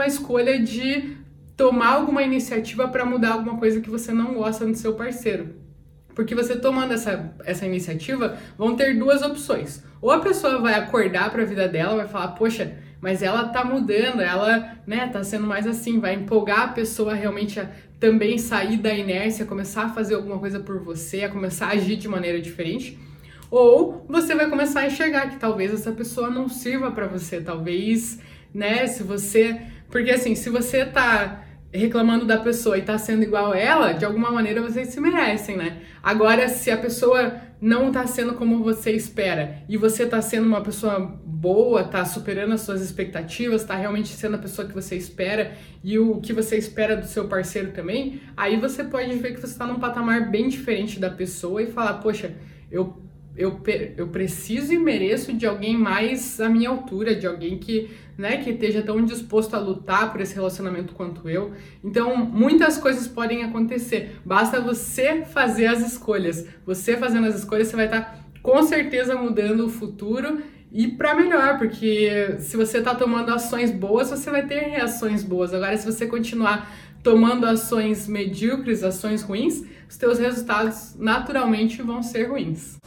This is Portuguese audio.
mesmo a escolha de tomar alguma iniciativa para mudar alguma coisa que você não gosta no seu parceiro. Porque você tomando essa, essa iniciativa, vão ter duas opções. Ou a pessoa vai acordar para a vida dela, vai falar, poxa, mas ela tá mudando, ela, né, tá sendo mais assim, vai empolgar a pessoa realmente a também sair da inércia, começar a fazer alguma coisa por você, a começar a agir de maneira diferente. Ou você vai começar a enxergar que talvez essa pessoa não sirva para você, talvez, né, se você, porque assim, se você tá reclamando da pessoa e tá sendo igual a ela, de alguma maneira vocês se merecem, né? Agora, se a pessoa não tá sendo como você espera e você tá sendo uma pessoa boa, tá superando as suas expectativas, tá realmente sendo a pessoa que você espera e o que você espera do seu parceiro também, aí você pode ver que você tá num patamar bem diferente da pessoa e falar, poxa, eu eu, eu preciso e mereço de alguém mais à minha altura, de alguém que, né, que esteja tão disposto a lutar por esse relacionamento quanto eu. Então, muitas coisas podem acontecer. Basta você fazer as escolhas. Você fazendo as escolhas, você vai estar tá, com certeza mudando o futuro e para melhor, porque se você está tomando ações boas, você vai ter reações boas. Agora, se você continuar tomando ações medíocres, ações ruins, os teus resultados naturalmente vão ser ruins.